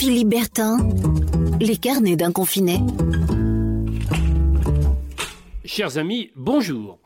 Philippe Bertin, les carnets d'un confiné. Chers amis, bonjour.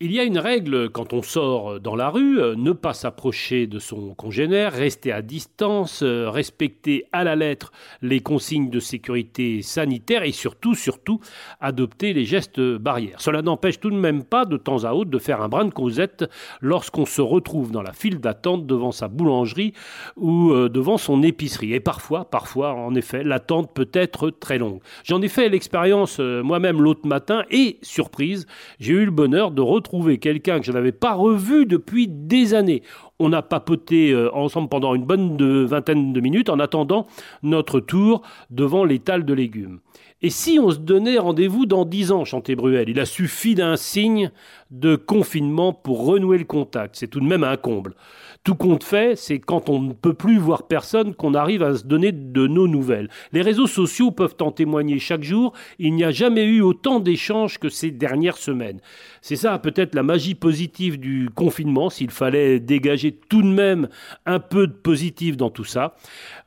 Il y a une règle quand on sort dans la rue, euh, ne pas s'approcher de son congénère, rester à distance, euh, respecter à la lettre les consignes de sécurité sanitaire et surtout, surtout, adopter les gestes barrières. Cela n'empêche tout de même pas de temps à autre de faire un brin de causette lorsqu'on se retrouve dans la file d'attente devant sa boulangerie ou euh, devant son épicerie. Et parfois, parfois, en effet, l'attente peut être très longue. J'en ai fait l'expérience moi-même l'autre matin et, surprise, j'ai eu le bonheur de retrouver quelqu'un que je n'avais pas revu depuis des années. On a papoté euh, ensemble pendant une bonne vingtaine de minutes en attendant notre tour devant l'étal de légumes. Et si on se donnait rendez-vous dans dix ans, chantait Bruel Il a suffi d'un signe de confinement pour renouer le contact. C'est tout de même un comble. Tout compte fait, c'est quand on ne peut plus voir personne qu'on arrive à se donner de nos nouvelles. Les réseaux sociaux peuvent en témoigner chaque jour. Il n'y a jamais eu autant d'échanges que ces dernières semaines. C'est ça peut-être la magie positive du confinement, s'il fallait dégager tout de même un peu de positif dans tout ça.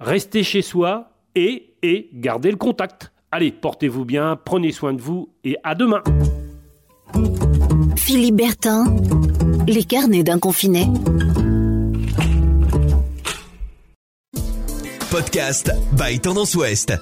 Rester chez soi et, et garder le contact. Allez, portez-vous bien, prenez soin de vous et à demain. Philippe Bertin, les carnets d'un confiné. Podcast by Tendance Ouest.